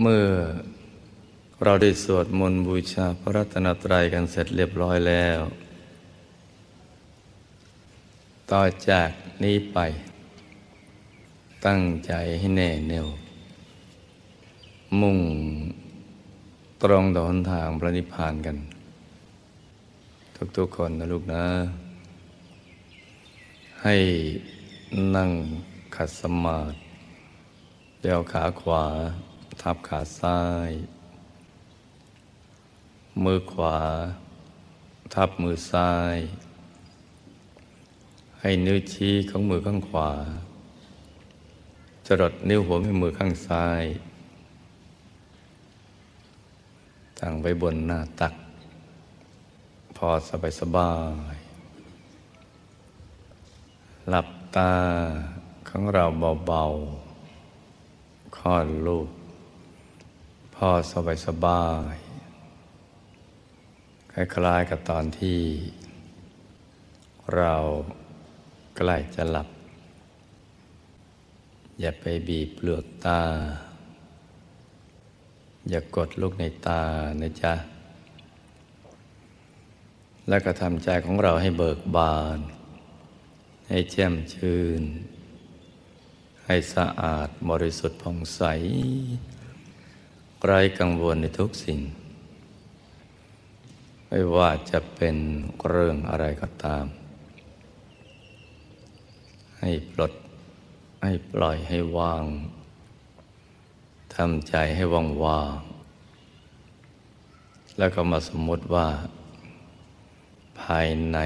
เมื่อเราได้สวดมนต์บูชาพระรัตนตรัยกันเสร็จเรียบร้อยแล้ว ต่อจากนี้ไป ตั้งใจให้แน่แน่ว มุ่งตรงต่อหนทางพระนิพพานกัน ทุกๆคนนะลูกนะ ให้นั่งขัดสมาธิเดี่ยวขาขวา ทับขาซ้าย มือขวา ทับมือซ้าย ให้นิ้วชี้ของมือข้างขวา จรดนิ้วหัวแม่มือข้างซ้าย ตั้งไว้บนหน้าตัก พอสบายสบาย หลับตาของเราเบาๆคลอดลูก พอสบายสบาย คล้ายๆกับตอนที่ เราใกล้จะหลับ อย่าไปบีบเปลือกตา อย่ากดลูกในตานะจ๊ะ แล้วก็ทำใจของเราให้เบิกบาน ให้แจ่มชื่น ให้สะอาดบริสุทธิ์ผ่องใส ไร้กังวลในทุกสิ่ง ไม่ว่าจะเป็นเรื่องอะไรก็ตาม ให้ปลด ให้ปล่อยให้ว่างทำใจให้ว่างว่างแล้วก็มาสมมติว่า ภายใน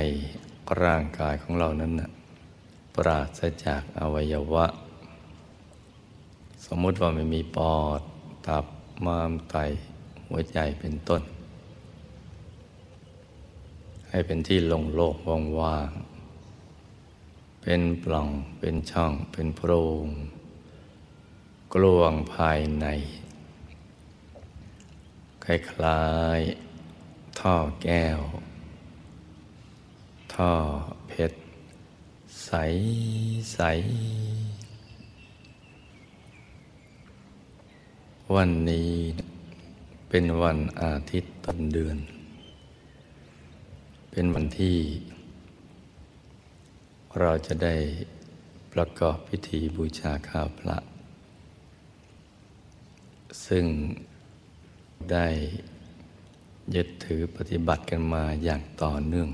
ร่างกายของเรานั้นนะปราศจากอวัยวะ สมมติว่าไม่มีปอด ตับ ม้ามไตหัวใจเป็นต้น ให้เป็นที่ลงโลกว่างๆเป็นปล่องเป็นช่องเป็นโพรงกลวงภายใน คล้ายๆท่อแก้ว ท่อเพชร ใสใวันนี้เป็นวันอาทิตย์ต้นเดือน เป็นวันที่ เราจะได้ประกอบพิธีบูชาข้าวพระ ซึ่งได้ยึดถือปฏิบัติกันมาอย่างต่อเนื่อง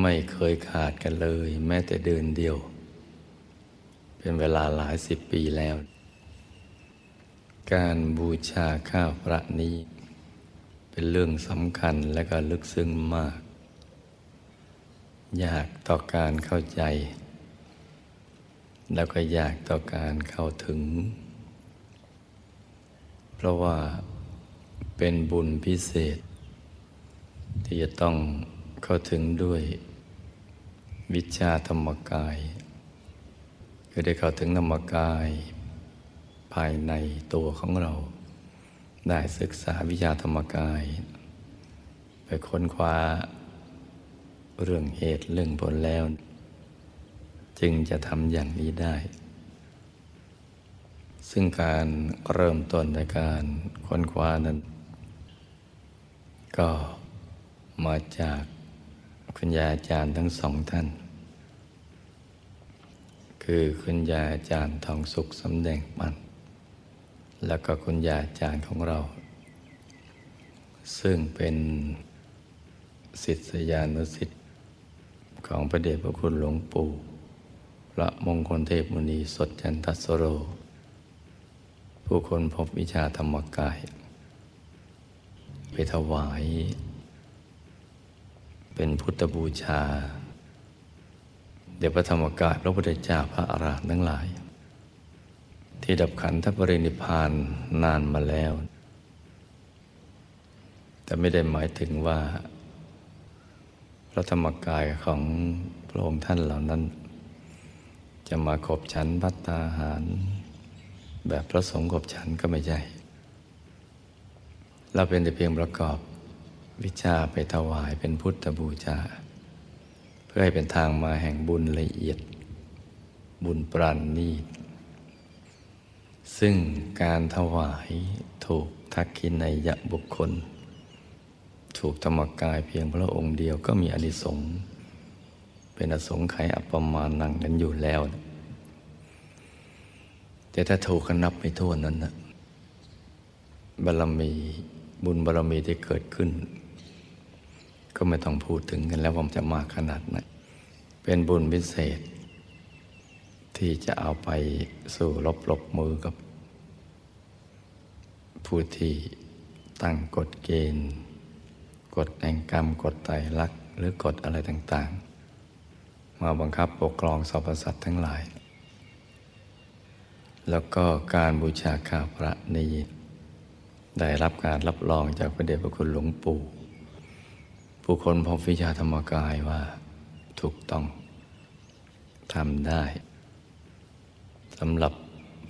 ไม่เคยขาดกันเลย แม้แต่เดือนเดียว เป็นเวลาหลายสิบปีแล้ว การบูชาข้าวพระนี้ เป็นเรื่องสำคัญและก็ลึกซึ้งมาก ยากต่อการเข้าใจ แล้วก็ยากต่อการเข้าถึง เพราะว่าเป็นบุญพิเศษ ที่จะต้องเข้าถึงด้วย วิชาธรรมกาย คือได้เข้าถึงธรรมกาย ภายในตัวของเรา ได้ศึกษาวิชาธรรมกาย ไปค้นคว้าเรื่องเหตุเรื่องผลแล้ว จึงจะทำอย่างนี้ได้ ซึ่งการเริ่มต้นในการค้นคว้านั้น ก็มาจากคุณยาอาจารย์ทั้งสองท่าน คือคุณยาอาจารย์ทองสุขสำแดงปัน แล้วก็คุณยาอาจารย์ของเรา ซึ่งเป็นศิษยานุศิษย์ของพระเดชพระคุณหลวงปู่พระมงคลเทพมุนีสดจันทสโร ผู้คนพบวิชาธรรมกาย ไปถวาย เป็นพุทธบูชา เดี๋ยวพระธรรมกายพระพุทธเจ้าพระอารหันต์ทั้งหลาย ที่ดับขันธปรินิพานนานมาแล้ว แต่ไม่ได้หมายถึงว่า พระธรรมกายของพระองค์ท่านเหล่านั้น จะมาขบฉันพัตตาหาร แบบพระสงฆ์ขบฉันก็ไม่ใช่เราเป็นแต่เพียงประกอบวิชาไปถวายเป็นพุทธบูชา เพื่อให้เป็นทางมาแห่งบุญละเอียด บุญปราณนีต ซึ่งการถวายถูกทักขินในยะบุคคล ถูกธรรมกายเพียงพระองค์เดียวก็มีอนิสงส์เป็นอสงไขยอัปมานังกันอยู่แล้ว แต่ถ้าถูกกันนับไม่ถ้วนนั้นนะบารมีบุญบารมีที่เกิดขึ้น ก็ไม่ต้องพูดถึงกันแล้วว่าจะมากขนาดไหนเป็นบุญพิเศษ ที่จะเอาไปสู่ลบลบมือกับ ผู้ที่ตั้งกฎเกณฑ์ กฎแห่งกรรม กฎไตรลักษณ์หรือกฎอะไรต่างๆ มาบังคับปกครองสรรพสัตว์ทั้งหลาย แล้วก็การบูชาข้าพระนี้ได้รับการรับรองจากพระเดชพระคุณหลวงปู่ผู้คนพบวิชาธรรมกายว่าถูกต้องทำได้ สำหรับ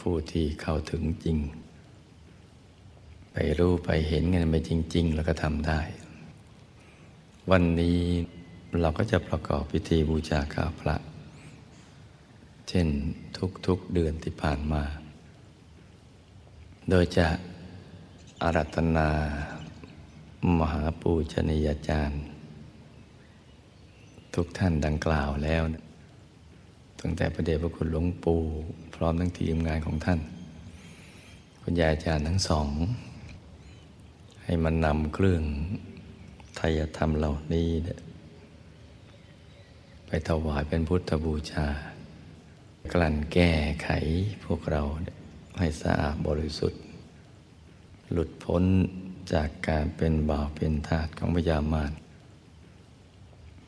ผู้ที่เข้าถึงจริง ไปรู้ไปเห็นกันไปจริง ๆ แล้วก็ทำได้ วันนี้เราก็จะประกอบพิธีบูชาข้าพระ เช่นทุกๆเดือนที่ผ่านมา โดยจะอารัตนา มหาปูชนียาจารย์ ทุกท่านดังกล่าวแล้ว ตั้งแต่พระเดชพระคุณหลวงปู่พร้อมทั้งทีมงานของท่าน คุณยายอาจารย์ทั้งสอง ให้มันนำเครื่องไทยธรรมเหล่านี้ไปถวายเป็นพุทธบูชา กลั่นแก้ไขพวกเราให้สะอาดบริสุทธิ์ หลุดพ้นจากการเป็นบ่าวเป็นทาสของพญามาร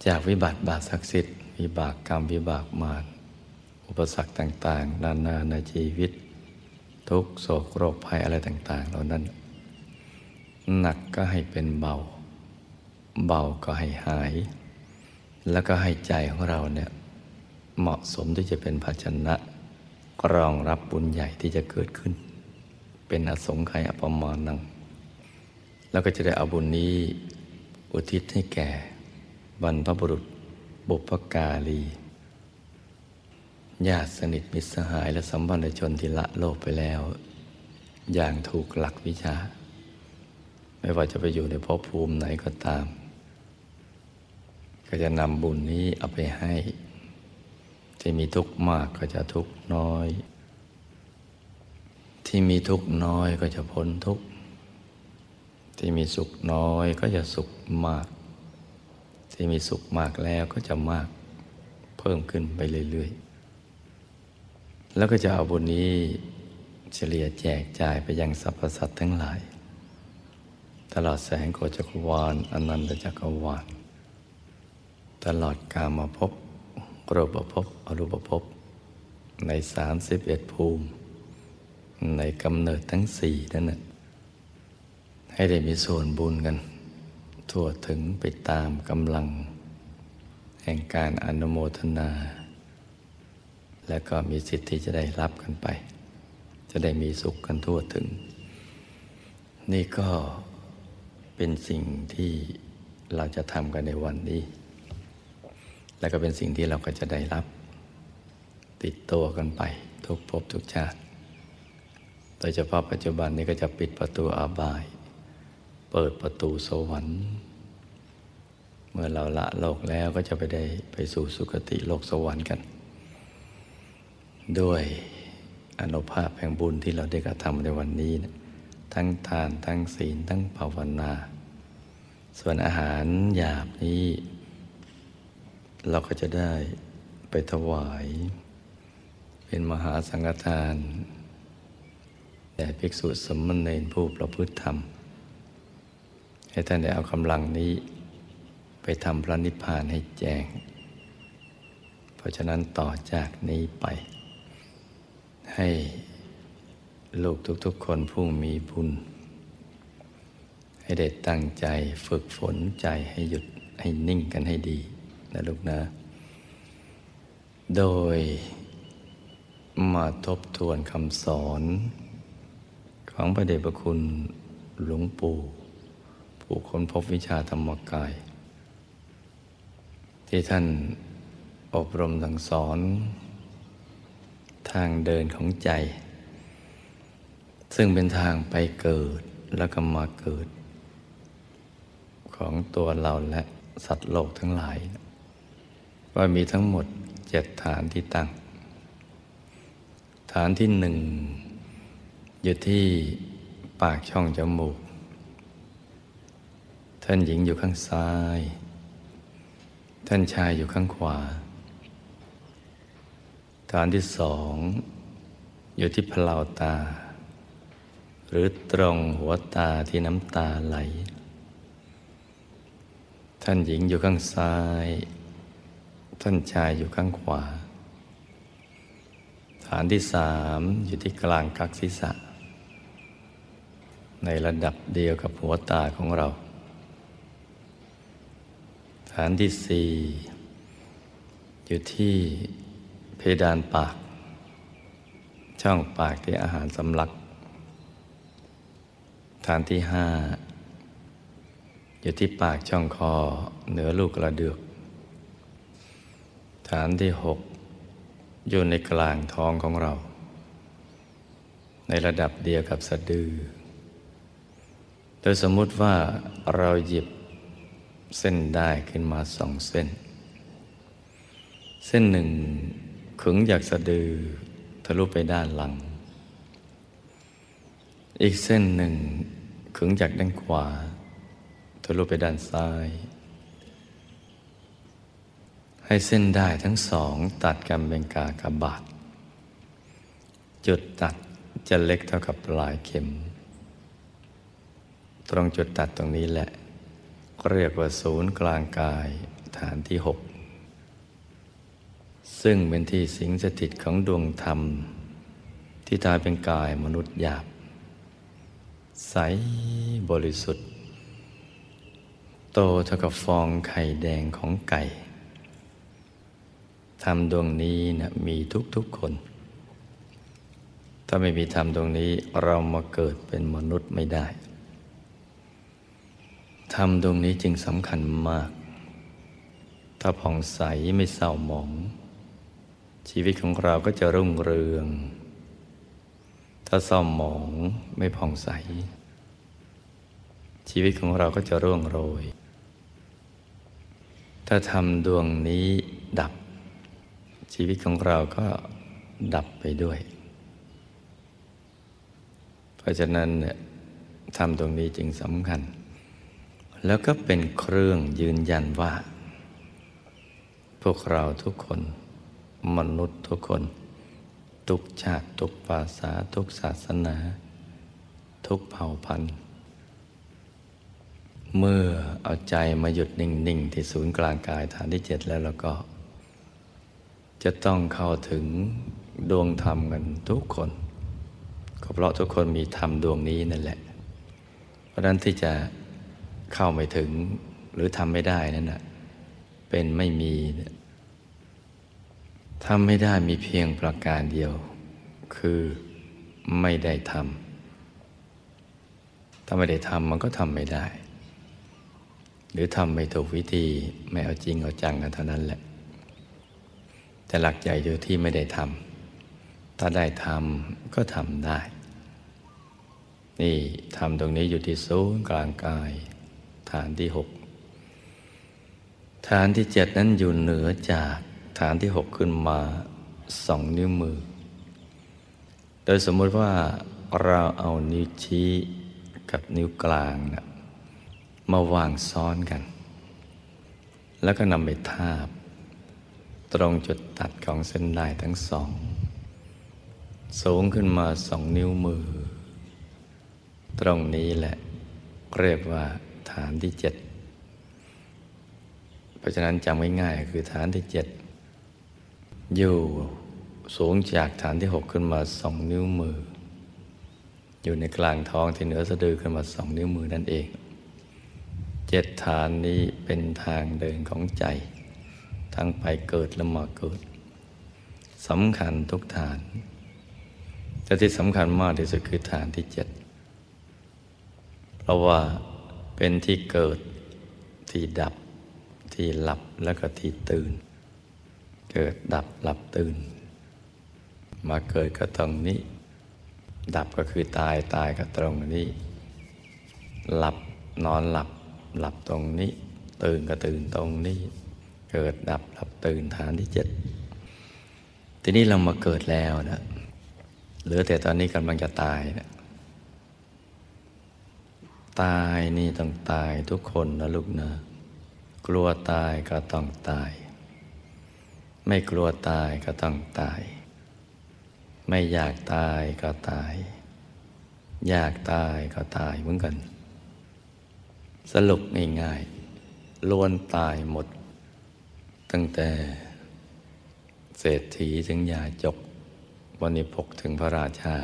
จากวิบัติบาปศักดิ์สิทธิ์วิบากกรรมวิบากมาร อุปสรรคต่าง ๆ นานาในชีวิต ทุกโศกโรคภัยอะไรต่าง ๆ เหล่านั้น หนักก็ให้เป็นเบา เบาก็ให้หาย แล้วก็ให้ใจของเราเนี่ยเหมาะสมที่จะเป็นภาชนะรองรับบุญใหญ่ที่จะเกิดขึ้น เป็นอสงไขยอปมาณัง แล้วก็จะได้เอาบุญนี้อุทิศให้แก่บรรพบุรุษบุพการี ญาติสนิทมิตรสหายและสัมพันธชนที่ละโลกไปแล้ว อย่างถูกหลักวิชา ไม่ว่าจะไปอยู่ในภพภูมิไหนก็ตาม ก็จะนำบุญนี้เอาไปให้ ที่มีทุกข์มากก็จะทุกข์น้อย ที่มีทุกข์น้อยก็จะพ้นทุกข์ที่มีสุขน้อยก็จะสุขมาก ที่มีสุขมากแล้วก็จะมาก เพิ่มขึ้นไปเรื่อยๆ แล้วก็จะเอาบุญนี้เฉลี่ยแจกจ่ายไปยังสรรพสัตว์ทั้งหลาย ตลอดแสงโกจักรวาลอนันตจักรวาล ตลอดกามาพบรูปภพอรูปภพในสามสิบเอ็ดภูมิ ในกำเนิดทั้งสี่นั่นนะให้ได้มีส่วนบุญกัน ทั่วถึงไปตามกำลัง แห่งการอนุโมทนา และก็มีสิทธิ์ที่จะได้รับกันไป จะได้มีสุขกันทั่วถึง นี่ก็เป็นสิ่งที่เราจะทำกันในวันนี้ และก็เป็นสิ่งที่เราก็จะได้รับ ติดตัวกันไป ทุกภพทุกชาติ โดยเฉพาะปัจจุบันนี้ก็จะปิดประตูอาบาย เปิดประตูสวรรค์ เมื่อเราละโลกแล้วก็จะไปได้ไปสู่สุคติโลกสวรรค์กัน ด้วยอนุภาพแห่งบุญที่เราได้กระทำในวันนี้นะทั้งทานทั้งศีลทั้งภาวนา ส่วนอาหารหยาบนี้ เราก็จะได้ไปถวาย เป็นมหาสังฆทานแด่ภิกษุสมณเณรผู้ประพฤติธรรม ให้ท่านได้เอากำลังนี้ ไปทำพระนิพพานให้แจ้ง เพราะฉะนั้นต่อจากนี้ไป ให้ลูกทุกๆคนผู้มีบุญ ให้ได้ตั้งใจฝึกฝนใจให้หยุดให้นิ่งกันให้ดีนะลูกนะ โดยมาทบทวนคำสอนของพระเดชพระคุณหลวงปู่ ผู้ค้นพบวิชาธรรมกาย ที่ท่านอบรมสั่งสอน ทางเดินของใจ ซึ่งเป็นทางไปเกิดแล้วก็มาเกิด ของตัวเราและสัตว์โลกทั้งหลาย ว่ามีทั้งหมดเจ็ดฐานที่ตั้ง ฐานที่หนึ่งอยู่ที่ปากช่องจมูก ท่านหญิงอยู่ข้างซ้าย ท่านชายอยู่ข้างขวา ฐานที่สองอยู่ที่พลาวตา หรือตรงหัวตาที่น้ำตาไหล ท่านหญิงอยู่ข้างซ้าย ท่านชายอยู่ข้างขวา ฐานที่สามอยู่ที่กลางกักศีรษะ ในระดับเดียวกับหัวตาของเรา ฐานที่สี่อยู่ที่ เพดานปาก ช่องปากที่อาหารสำลัก ฐานที่ห้าอยู่ที่ปากช่องคอเหนือลูกกระเดือก ฐานที่หกอยู่ในกลางท้องของเรา ในระดับเดียวกับสะดือ โดยสมมุติว่าเราหยิบเส้นได้ขึ้นมาสองเส้น เส้นหนึ่ง ขึงจากสะดือทะลุไปด้านหลัง อีกเส้นหนึ่ง ขึงจากด้านขวา ทะลุไปด้านซ้าย ให้เส้นได้ทั้งสองตัดกันเป็นกากบาทจุดตัดจะเล็กเท่ากับปลายเข็ม ตรงจุดตัดตรงนี้แหละเรียกว่าศูนย์กลางกายฐานที่หก ซึ่งเป็นที่สิงสถิตของดวงธรรม ที่ตายเป็นกายมนุษย์หยาบ ใสบริสุทธิ์ โตเท่ากับฟองไข่แดงของไก่ธรรมดวงนี้นะมีทุกๆคน ถ้าไม่มีธรรมดวงนี้เรามาเกิดเป็นมนุษย์ไม่ได้ธรรมดวงนี้จึงสำคัญมาก ถ้าผ่องใสไม่เศร้าหมอง ชีวิตของเราก็จะรุ่งเรือง ถ้าเศร้าหมองไม่ผ่องใส ชีวิตของเราก็จะร่วงโรย ถ้าทำดวงนี้ดับ ชีวิตของเราก็ดับไปด้วย เพราะฉะนั้นเนี่ยทำตรงนี้จึงสำคัญ แล้วก็เป็นเครื่องยืนยันว่า พวกเราทุกคน มนุษย์ทุกคน ทุกชาติทุกภาษาทุกศาสนา ทุกเผ่าพันธุ์ เมื่อเอาใจมาหยุดนิ่ง ๆ ที่ศูนย์กลางกายฐานที่เจ็ดแล้วแล้วก็ จะต้องเข้าถึงดวงธรรมกันทุกคนก็เพราะทุกคนมีธรรมดวงนี้นั่นแหละ เพราะนั้นที่จะเข้าไม่ถึงหรือทำไม่ได้นั่นนะเป็นไม่มี ทำไม่ได้มีเพียงประการเดียว คือไม่ได้ทำถ้าไม่ได้ทำมันก็ทำไม่ได้ หรือทำไม่ถูกวิธีไม่เอาจริงเอาจังกันเท่านั้นแหละ แต่หลักใหญ่อยู่ที่ไม่ได้ทำถ้าได้ทำก็ทำได้ นี่ทำตรงนี้อยู่ที่ศูนย์กลางกาย ฐานที่หกฐานที่เจ็ดนั้นอยู่เหนือจาก ฐานที่หกขึ้นมาสองนิ้วมือ โดยสมมติว่าเราเอานิ้วชี้กับนิ้วกลางนะมาวางซ้อนกัน แล้วก็นำไปทาบ ตรงจุดตัดของเส้นได้ทั้งสอง สูงขึ้นมาสองนิ้วมือ ตรงนี้แหละ เรียกว่าฐานที่เจ็ดเพราะฉะนั้นจำง่ายๆคือฐานที่เจ็ด อยู่สูงจากฐานที่หกขึ้นมาสองนิ้วมือ อยู่ในกลางท้องที่เหนือสะดือขึ้นมาสองนิ้วมือนั่นเอง เจ็ดฐานนี้เป็นทางเดินของใจ ทั้งไปเกิดและมาเกิดสำคัญทุกฐาน แต่ที่สำคัญมากที่สุดคือฐานที่เจ็ดเพราะว่าเป็นที่เกิดที่ดับที่หลับแล้วก็ที่ตื่น เกิดดับหลับตื่น มาเกิดก็ตรงนี้ ดับก็คือตายตายก็ตรงนี้ หลับนอนหลับหลับตรงนี้ ตื่นก็ตื่นตรงนี้ เกิดดับหลับตื่นฐานที่เจ็ดทีนี้เรามาเกิดแล้วนะเหลือแต่ตอนนี้กำลังจะตายนะตายนี่ต้องตายทุกคนนะลูกนะ กลัวตายก็ต้องตาย ไม่กลัวตายก็ต้องตาย ไม่อยากตายก็ตาย อยากตายก็ตายเหมือนกัน สรุปง่ายๆล้วนตายหมด ตั้งแต่เศรษฐีถึงยาจกวันิพกถึงพระราชา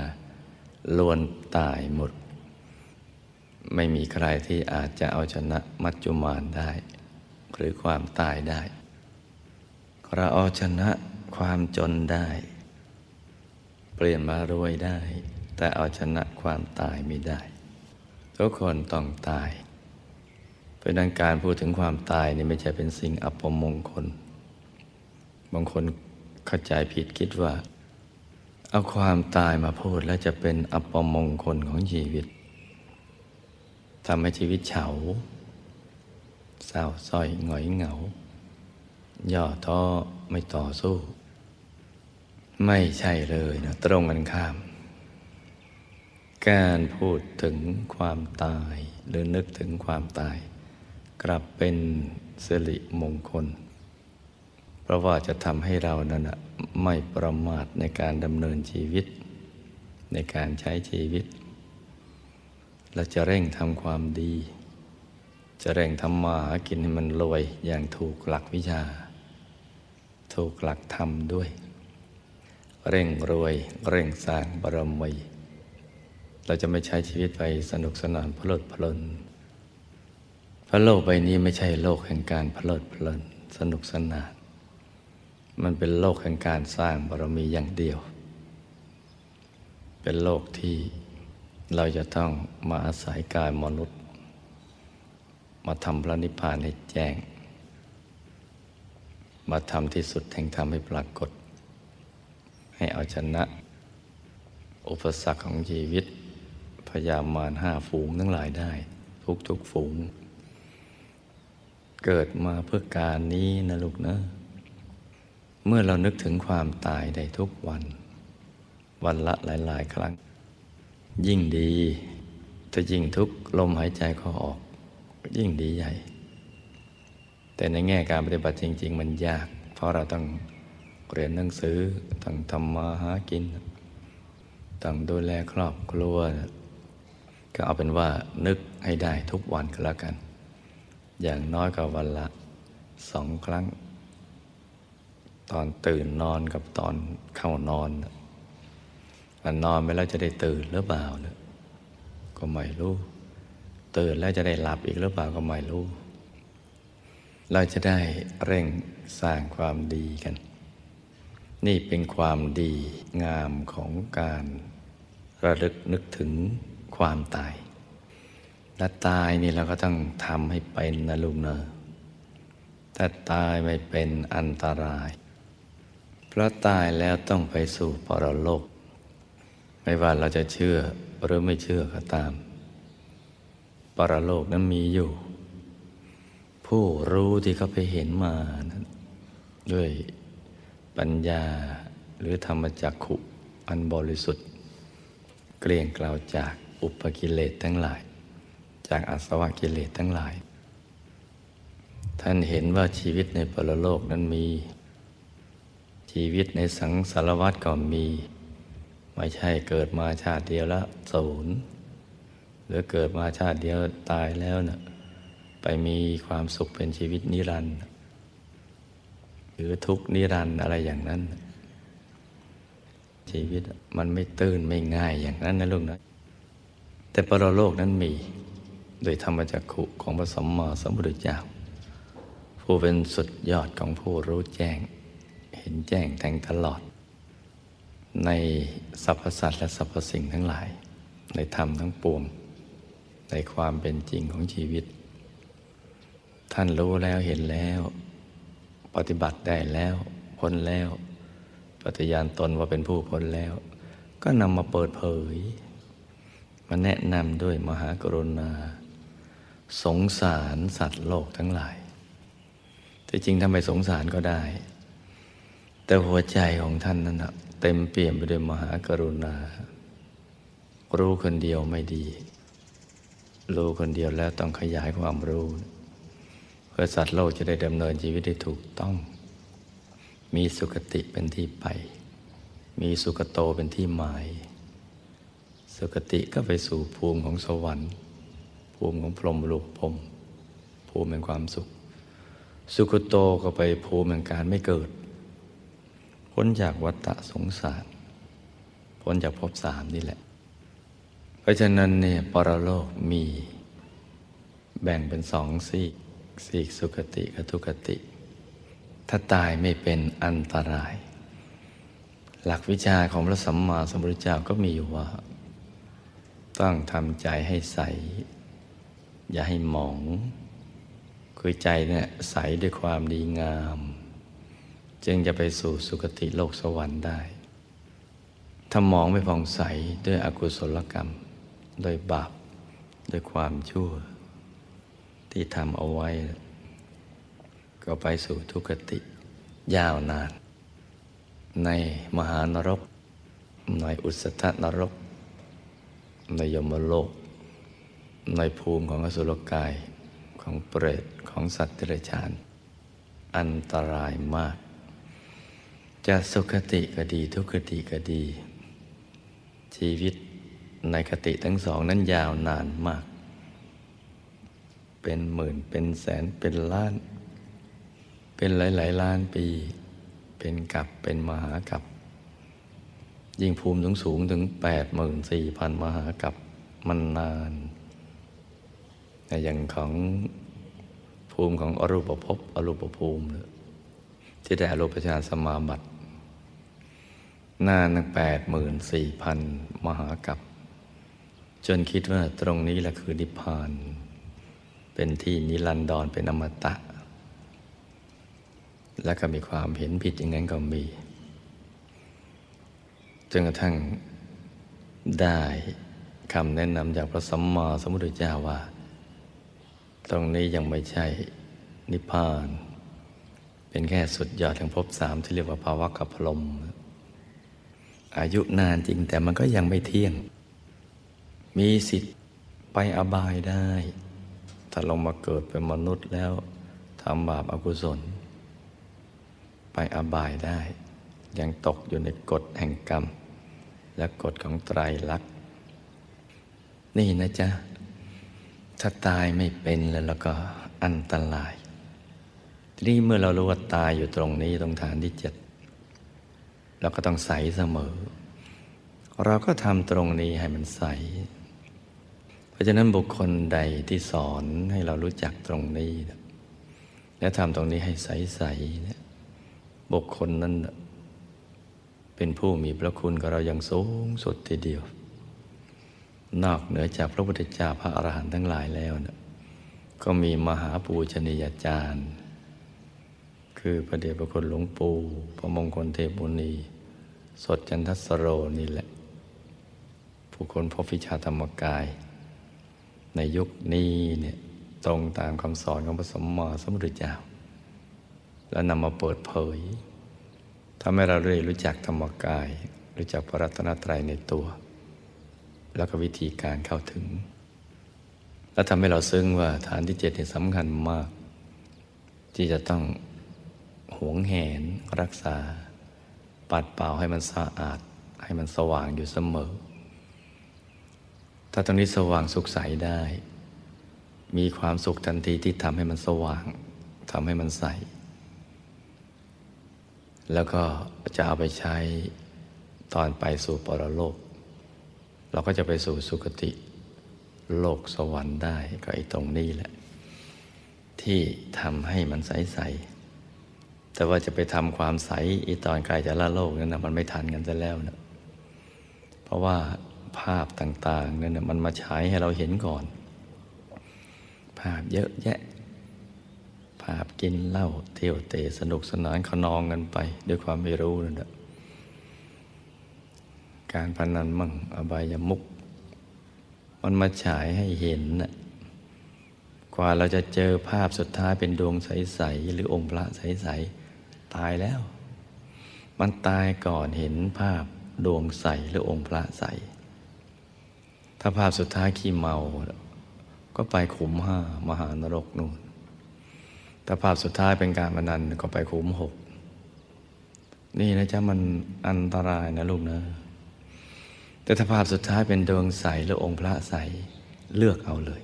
ล้วนตายหมด ไม่มีใครที่อาจจะเอาชนะมัจจุมานได้ หรือความตายได้ เราเอาชนะความจนได้ เปลี่ยนมารวยได้ แต่เอาชนะความตายไม่ได้ ทุกคนต้องตาย เพราะนั้นการพูดถึงความตายนี่ไม่ใช่เป็นสิ่งอัปมงคล บางคนเข้าใจผิดคิดว่า เอาความตายมาพูดแล้วจะเป็นอัปมงคลของชีวิตทำให้ชีวิตเฉา เศร้าส้อยหงอยเหงา ย่อท้อไม่ต่อสู้ ไม่ใช่เลยนะตรงกันข้าม การพูดถึงความตาย หรือนึกถึงความตาย กลับเป็นสิริมงคล เพราะว่าจะทำให้เรานั้นไม่ประมาทในการดำเนินชีวิต ในการใช้ชีวิตเราจะเร่งทำความดี จะเร่งทำมาหากินให้มันรวยอย่างถูกหลักวิชา ถูกหลักธรรมด้วย เร่งรวย เร่งสร้างบารมีเราจะไม่ใช้ชีวิตไปสนุกสนานเพลิดเพลินพระโลกใบนี้ไม่ใช่โลกแห่งการเพลิดเพลินสนุกสนาน มันเป็นโลกแห่งการสร้างบารมีอย่างเดียว เป็นโลกที่เราจะต้องมาอาศัยกายมนุษย์ มาทำพระนิพพานให้แจ้ง มาทำที่สุดแห่งธรรมให้ปรากฏ ให้เอาชนะ อุปสรรคของชีวิต พยามารห้าฝูงทั้งหลายได้ ทุกทุกฝูง เกิดมาเพื่อการนี้นะลูกนะ เมื่อเรานึกถึงความตายได้ทุกวัน วันละหลาย ๆ ครั้ง ยิ่งดีถ้ายิ่งทุกลมหายใจเขาออก ยิ่งดีใหญ่ แต่ในแง่การปฏิบัติจริง ๆ มันยาก เพราะเราต้องเรียนหนังสือต้องทำมาหากิน ต้องดูแลครอบครัว ก็เอาเป็นว่านึกให้ได้ทุกวันก็แล้วกัน อย่างน้อยก็วันละสองครั้ง ตอนตื่นนอนกับตอนเข้านอนมันนอนไปแล้วจะได้ตื่นหรือเปล่าเนี่ยก็ไม่รู้ ตื่นแล้วจะได้หลับอีกหรือเปล่าก็ไม่รู้ เราจะได้เร่งสร้างความดีกัน นี่เป็นความดีงามของการระลึกนึกถึงความตาย และตายนี่เราก็ต้องทำให้เป็นนะลุงเนอะถ้าตายไม่เป็นอันตราย เพราะตายแล้วต้องไปสู่ปรโลก ไม่ว่าเราจะเชื่อหรือไม่เชื่อก็ตาม ปรโลกนั้นมีอยู่ ผู้รู้ที่เขาไปเห็นมานั้นด้วยปัญญาหรือธรรมจักขุอันบริสุทธิ์ เกลี่ยงกล่าวจากอุปกิเลสทั้งหลาย จากอาสวะกิเลสทั้งหลาย ท่านเห็นว่าชีวิตในปรโลกนั้นมี ชีวิตในสังสารวัฏก็มี ไม่ใช่เกิดมาชาติเดียวแล้วศูนย์หรือเกิดมาชาติเดียวตายแล้วเนะ่ะ ไปมีความสุขเป็นชีวิตนิรันดร์หรือทุกนิรันดร์อะไรอย่างนั้น ชีวิตมันไม่ตื้นไม่ง่ายอย่างนั้นนะลูกนะแต่ปรโลกนั้นมี โดยธรรมจักขุของพระสมมาสมพุทธเจ้า ผู้เป็นสุดยอดของผู้รู้แจ้ง เห็นแจ้งแทงตลอด ในสรรพสัตว์และสรรพสิ่งทั้งหลาย ในธรรมทั้งปวง ในความเป็นจริงของชีวิต ท่านรู้แล้วเห็นแล้ว ปฏิบัติได้แล้วพ้นแล้ว ปฏิญาณตนว่าเป็นผู้พ้นแล้ว ก็นำมาเปิดเผย มาแนะนำด้วยมหากรุณา สงสารสัตว์โลกทั้งหลายแต่จริงทำไมสงสารก็ได้ แต่หัวใจของท่านนั้นเต็มเปี่ยมไปด้วยมหากรุณา รู้คนเดียวไม่ดี รู้คนเดียวแล้วต้องขยายความรู้ พื่อสัตว์โลกจะได้ดำเนินชีวิตได้ถูกต้อง มีสุคติเป็นที่ไป มีสุคโตเป็นที่หมาย สุคติก็ไปสู่ภูมิของสวรรค์ ภูมิของพรหมลูกพรมภูมิแห่งความสุข สุคโตก็ไปภูมิแห่งการไม่เกิด พ้นจากวัฏสงสาร พ้นจากภพสามนี่แหละ เพราะฉะนั้นเนี่ยปรโลกมีแบ่งเป็นสองซี่ กซีกสุคติกับทุคติ ถ้าตายไม่เป็นอันตราย หลักวิชาของพระสัมมาสัมพุทธเจ้าก็มีอยู่ว่า ต้องทำใจให้ใส อย่าให้หมอง คือใจเนี่ยใสด้วยความดีงาม จึงจะไปสู่สุคติโลกสวรรค์ได้ ถ้ามองไม่ผ่องใสด้วยอกุศลกรรม โดยบาป ด้วยความชั่ว ที่ทำเอาไว้ ก็ไปสู่ทุกติยาวนาน ในมหานรก ในอุสธนรก ในยมโลก ในภูมิของอสุรกายของเปรตของสัตว์เดรัจฉาน อันตรายมาก จะสุขติก็ดีทุกขติก็ดี ชีวิตในคติทั้งสองนั้นยาวนานมาก เป็นหมื่นเป็นแสนเป็นล้าน เป็นหลาย ๆ ล้านปี เป็นกับเป็นมหากับ ยิ่งภูมิสูงสูงถึงแปดหมื่นสี่พันมหากับมันนานอย่างของภูมิของอรูปภพอรูปภูมิ ที่ได้อรูปฌานสมาบัตินานตั้งแปดหมื่นสี่พันมหากับ จนคิดว่าตรงนี้แหละคือนิพพาน เป็นที่นิรันดรเป็นอมตะ แล้วก็มีความเห็นผิดอย่างนั้นก็มี จนกระทั่งได้คำแนะนำจากพระสัมมาสัมพุทธเจ้าว่า ตรงนี้ยังไม่ใช่นิพพาน เป็นแค่สุดยอดแห่งภพสามที่เรียกว่าภาวะกับพรมอายุนานจริงแต่มันก็ยังไม่เที่ยง มีสิทธิ์ไปอบายได้ ถ้าลงมาเกิดเป็นมนุษย์แล้วทำบาปอากุศล ไปอบายได้ ยังตกอยู่ในกฎแห่งกรรม และกฎของไตรลักษณ์นี่นะจ๊ะ ถ้าตายไม่เป็นแล้วแล้วก็อันตราย ทีนี้เมื่อเรารู้ว่าตายอยู่ตรงนี้ตรงฐานที่เจ็ดเราก็ต้องใสเสมอ เราก็ทำตรงนี้ให้มันใส เพราะฉะนั้นบุคคลใดที่สอนให้เรารู้จักตรงนี้ และทำตรงนี้ให้ใสๆเนี่ยบุคคลนั้นเป็นผู้มีพระคุณกับเราอย่างสูงสุดทีเดียว นอกเหนือจากพระพุทธเจ้าพระอรหันต์ทั้งหลายแล้วนะก็มีมหาปูชนียาจารย์ คือพระเดชพระคุณหลวงปู่พระมงคลเทพบุณีสดจันทสโรนี่แหละ ผู้คนพบวิชาธรรมกาย ในยุคนี้เนี่ยตรงตามคำสอนของพระสมมาสมุทรเจ้า แล้วนำมาเปิดเผยทำให้เราได้รู้จักธรรมกาย รู้จักพระรัตนตรัยในตัว แล้วก็วิธีการเข้าถึง แล้วทำให้เราซึ้งว่าฐานที่เจ็ดนี่สำคัญมาก ที่จะต้องหวงแหนรักษา ปัดเป่าให้มันสะอาด ให้มันสว่างอยู่เสมอ ถ้าตรงนี้สว่างสุขใสได้ มีความสุขทันทีที่ทำให้มันสว่างทำให้มันใส แล้วก็จะเอาไปใช้ตอนไปสู่ปรโลก เราก็จะไปสู่สุคติโลกสวรรค์ได้ก็ไอ้ตรงนี้แหละ ที่ทำให้มันใส ๆ แต่ว่าจะไปทำความใสอีตอนกายจะละโลกนั่นนะมันไม่ทันกันซะแล้วนะเพราะว่า ภาพต่างๆนั่นมันมาฉายให้เราเห็นก่อน ภาพเยอะแยะ ภาพกินเหล้าเที่ยวเตะสนุกสนานขนองกันไป ด้วยความไม่รู้นั่นแหละการพนันมั่งอบายมุก มันมาฉายให้เห็นนะกว่าเราจะเจอภาพสุดท้ายเป็นดวงใส ๆ หรือองค์พระใส ๆ ตายแล้ว มันตายก่อนเห็นภาพดวงใส หรือองค์พระใส ถ้าภาพสุดท้ายขี้เมา ก็ไปขุมห้ามหานรกนู่นถ้าภาพสุดท้ายเป็นการพนันก็ไปขุมหกนี่นะจ๊ะมันอันตรายนะลูกนะ แต่ถ้าภาพสุดท้ายเป็นดวงใสหรือองค์พระใสเลือกเอาเลย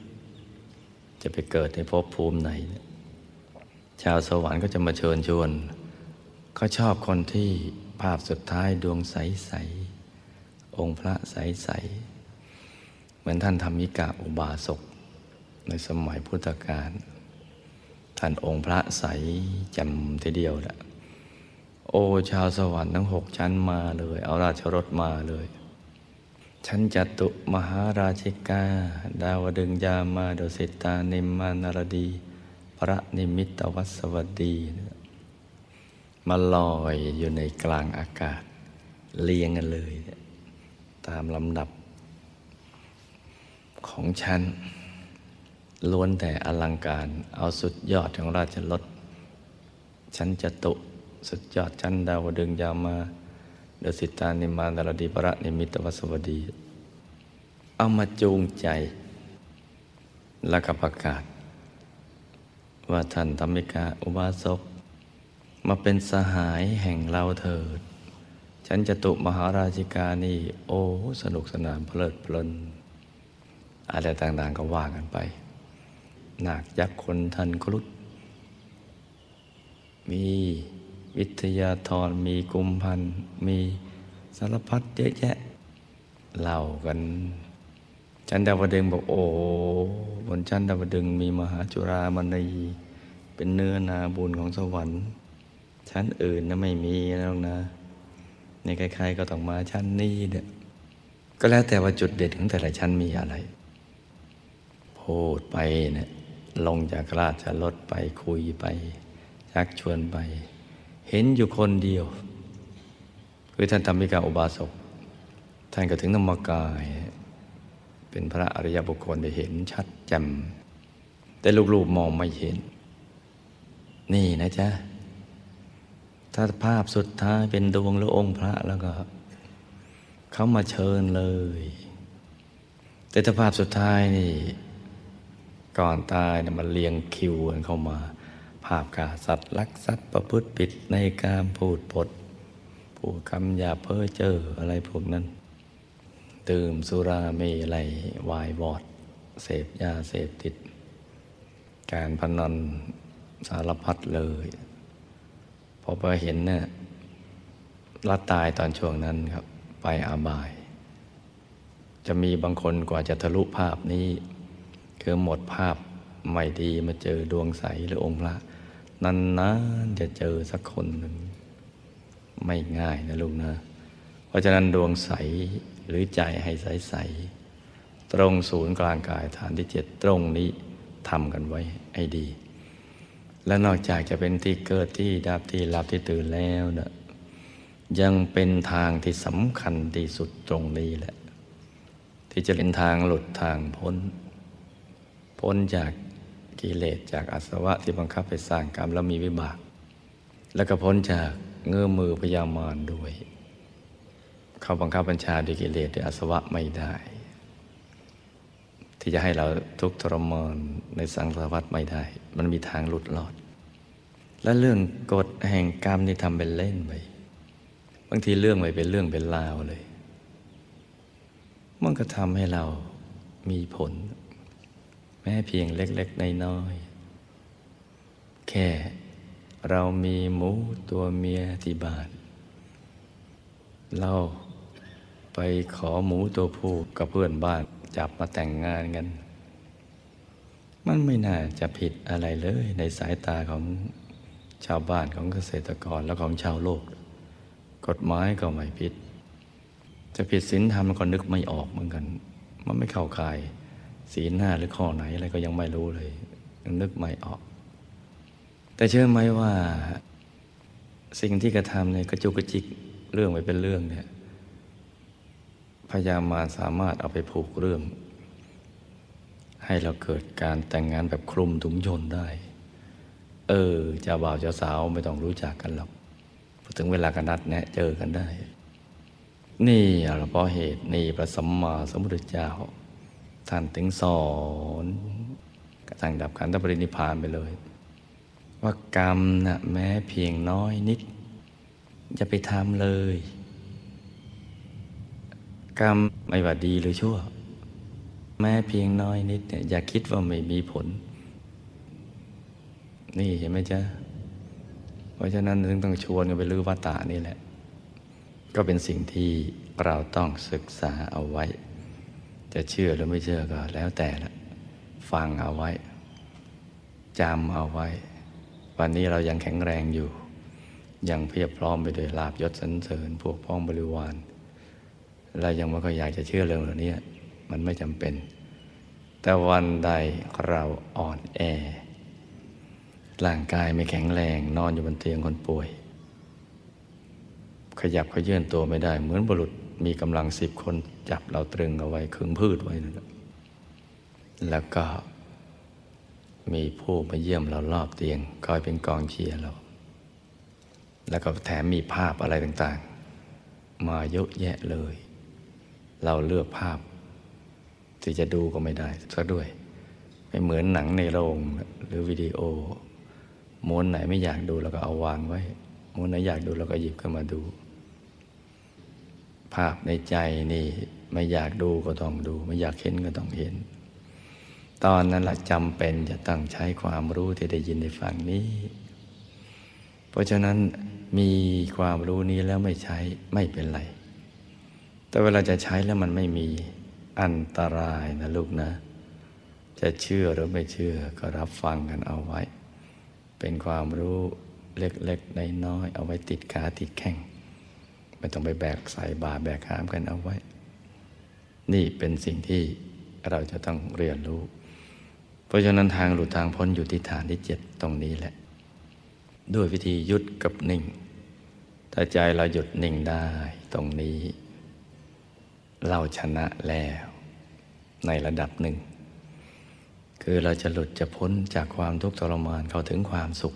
จะไปเกิดในภพภูมิไหน ชาวสวรรค์ก็จะมาเชิญชวนเขาชอบคนที่ภาพสุดท้ายดวงใสใสองค์พระใสใส เหมือนท่านธรรมิกาอุบาสกในสมัยพุทธกาลท่านองค์พระใสจำทีเดียวแหละโอชาวสวรรค์ทั้งหกชั้นมาเลย เอาราชรถมาเลยชั้นจตุมหาราชิกา ดาวดึงยามาโดสิตานิมมานารดี พระนิมิตวัสวดี มาลอยอยู่ในกลางอากาศ เรียงกันเลย ตามลำดับ ของชั้นล้วนแต่อลังการ เอาสุดยอดของราชรถชั้นจตุ สุดยอดชั้นดาวดึงยามาเดสิตานิมานารดีพระนิมิตวสวดี เอามาจูงใจ แล้วก็ประกาศ ว่าท่านธรรมิกาอุบาสกมาเป็นสหายแห่งเราเถิด ฉันจะตุมหาราชิกานี่ โอ้ สนุกสนานเพลิดเพลิน อะไรต่างๆก็ว่ากันไปนาคยักษ์คนทันครุฑมีวิทยาธรมีกุมพันมีสารพัดเยอะแยะเล่ากันชั้นดาวดึงบอกโอ้บนชั้นดาวดึงมีมหาจุรามณีเป็นเนื้อนาบุญของสวรรค์ ชั้นอื่นนะไม่มีนะลงนะในใครๆก็ต้องมาชั้นนี้เนี่ยก็แล้วแต่ว่าจุดเด่นของแต่ละชั้นมีอะไร พูดไปเนี่ยลงจากราชรถไปคุยไปชักชวนไป เห็นอยู่คนเดียว คือท่านธรรมิกาอุบาสกท่านก็ถึงนมกาย เป็นพระอริยบุคคลได้เห็นชัดแจ่มแต่ลูกๆมองไม่เห็น นี่นะจ๊ะ ถ้าภาพสุดท้ายเป็นดวงหรือองค์พระแล้วก็เขามาเชิญเลย แต่ถ้าภาพสุดท้ายนี่ ก่อนตายนะมันเรียงคิวกันเข้ามา ภาพกาสัตว์ลักสัตว์ประพฤติผิดในการพูดปดพูดคำหยาเพ้อเจ้ออะไรพวกนั้นดื่มสุราเมลัยวายวอด เสพยาเสพติด การพนันสารพัดเลย พอไปเห็นเนี่ยละตายตอนช่วงนั้นครับ ไปอาบาย จะมีบางคนกว่าจะทะลุภาพนี้ คือหมดภาพไม่ดีมาเจอดวงใสหรือองค์พระนานๆจะเจอสักคนหนึ่ง ไม่ง่ายนะลูกนะ เพราะฉะนั้นดวงใสหรือใจให้ใสใสตรงศูนย์กลางกายฐานที่เจ็ดตรงนี้ทำกันไว้ให้ดี และนอกจากจะเป็นที่เกิดที่ดับที่หลับที่ตื่นแล้วนะยังเป็นทางที่สำคัญที่สุดตรงนี้แหละ ที่จะเป็นทางหลุดทางพ้น พ้นจากกิเลสจากอาสวะที่บังคับไปสร้างกรรมแล้วมีวิบาก แล้วก็พ้นจากเงื้อมือพยามารด้วย เขาบังคับบัญชาด้วยกิเลสด้วยอาสวะไม่ได้ ที่จะให้เราทุกทรมานในสังสารวัฏไม่ได้ มันมีทางหลุดรอด และเรื่องกฎแห่งกรรมนี่ทำเป็นเล่นไปบางทีเรื่องไม่เป็นเรื่องเป็นราวเลย มันก็ทำให้เรามีผล แม้เพียงเล็กๆในน้อย แค่เรามีหมูตัวเมียที่บ้าน เราไปขอหมูตัวผู้กับเพื่อนบ้านจับมาแต่งงานกัน มันไม่น่าจะผิดอะไรเลยในสายตาของชาวบ้านของเกษตรกรและของชาวโลก กฎหมายก็ไม่ผิด จะผิดศีลธรรมก็นึกไม่ออกเหมือนกัน มันไม่เข้าข่าย ศีลห้าหรือข้อไหนอะไรก็ยังไม่รู้เลย นึกไม่ออก แต่เชื่อไหมว่า สิ่งที่กระทำเนี่ยกระจุกกระจิกเรื่องไปเป็นเรื่องเนี่ยพยามารสามารถเอาไปผูกเรื่อง ให้เราเกิดการแต่งงานแบบคลุมถุงชนได้ เออเจ้าบ่าวเจ้าสาวไม่ต้องรู้จักกันหรอกพอถึงเวลากันนัดแนะเจอกันได้ นี่เพราะเหตุนี่พระสัมมาสัมพุทธเจ้า ท่านถึงสอนกระทั่งดับขันธปรินิพานไปเลย ว่ากรรมนะ่ะแม้เพียงน้อยนิดอย่าไปทำเลย กรรมไม่ว่าดีหรือชั่ว แม้เพียงน้อยนิดเนี่ยอย่าคิดว่าไม่มีผล นี่เห็นไหมจ๊ะเพราะฉะนั้นถึงต้องชวนกันไปรื้อวัตตานี่แหละ ก็เป็นสิ่งที่เราต้องศึกษาเอาไว้ จะเชื่อหรือไม่เชื่อก็แล้วแต่ละฟังเอาไว้จำเอาไว้ วันนี้เรายังแข็งแรงอยู่ ยังเพียบพร้อมไปด้วยลาบยศสันเสริญพวกพ้องบริวารเรายังไม่ค่อยอยากจะเชื่อเรื่องเหล่านี้มันไม่จำเป็น แต่วันใดเราอ่อนแอ ร่างกายไม่แข็งแรง นอนอยู่บนเตียงคนป่วย ขยับขยื่นตัวไม่ได้เหมือนบุรุษ มีกำลังสิบคนจับเราตรึงเอาไว้ขึงพืชไว้นั่นแล้วก็มีผู้มาเยี่ยมเรารอบเตียงคอยเป็นกองเชียร์เรา แล้วก็แถมมีภาพอะไรต่างๆ มาเยอะแยะเลย เราเลือกภาพ ที่จะดูก็ไม่ได้ซะด้วย ไม่เหมือนหนังในโรงหรือวิดีโอม้วนไหนไม่อยากดูเราก็เอาวางไว้ม้วนไหนอยากดูเราก็หยิบขึ้นมาดู ภาพในใจนี่ไม่อยากดูก็ต้องดู ไม่อยากเห็นก็ต้องเห็น ตอนนั้นละจำเป็นจะต้องใช้ความรู้ที่ได้ยินในฝั่งนี้ เพราะฉะนั้นมีความรู้นี้แล้วไม่ใช้ไม่เป็นไร แต่เวลาจะใช้แล้วมันไม่มีอันตรายนะลูกนะ จะเชื่อหรือไม่เชื่อก็รับฟังกันเอาไว้ เป็นความรู้เล็กๆน้อยๆเอาไว้ติดขาติดแข้ง ไม่ต้องไปแบกใส่บาแบกหามกันเอาไว้ นี่เป็นสิ่งที่เราจะต้องเรียนรู้ เพราะฉะนั้นทางหลุดทางพ้นอยู่ที่ฐานที่เจ็ดตรงนี้แหละ ด้วยวิธียุดกับนิ่ง ถ้าใจเราหยุดนิ่งได้ตรงนี้ เราชนะแล้วในระดับหนึ่ง คือเราจะหลุดจะพ้นจากความทุกข์ทรมานเข้าถึงความสุข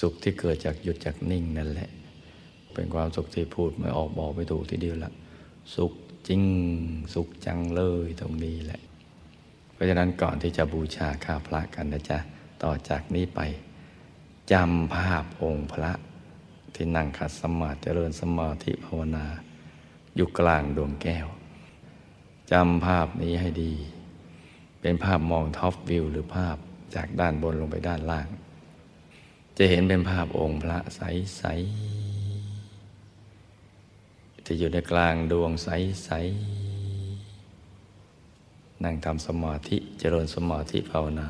สุขที่เกิดจากหยุดจากนิ่งนั่นแหละ เป็นความสุขที่พูดไม่ออกบอกไม่ถูกทีเดียวละสุขจริงสุขจังเลยตรงนี้แหละ เพราะฉะนั้นก่อนที่จะบูชาข้าพระกันนะจ๊ะต่อจากนี้ไปจำภาพองค์พระที่นั่งขัดสมาธิเจริญสมาธิภาวนา อยู่กลางดวงแก้วจำภาพนี้ให้ดี เป็นภาพมองท็อปวิวหรือภาพจากด้านบนลงไปด้านล่าง จะเห็นเป็นภาพองค์พระใสๆ จะอยู่ในกลางดวงใส ๆ นั่งทำสมาธิเจริญสมาธิภาวนา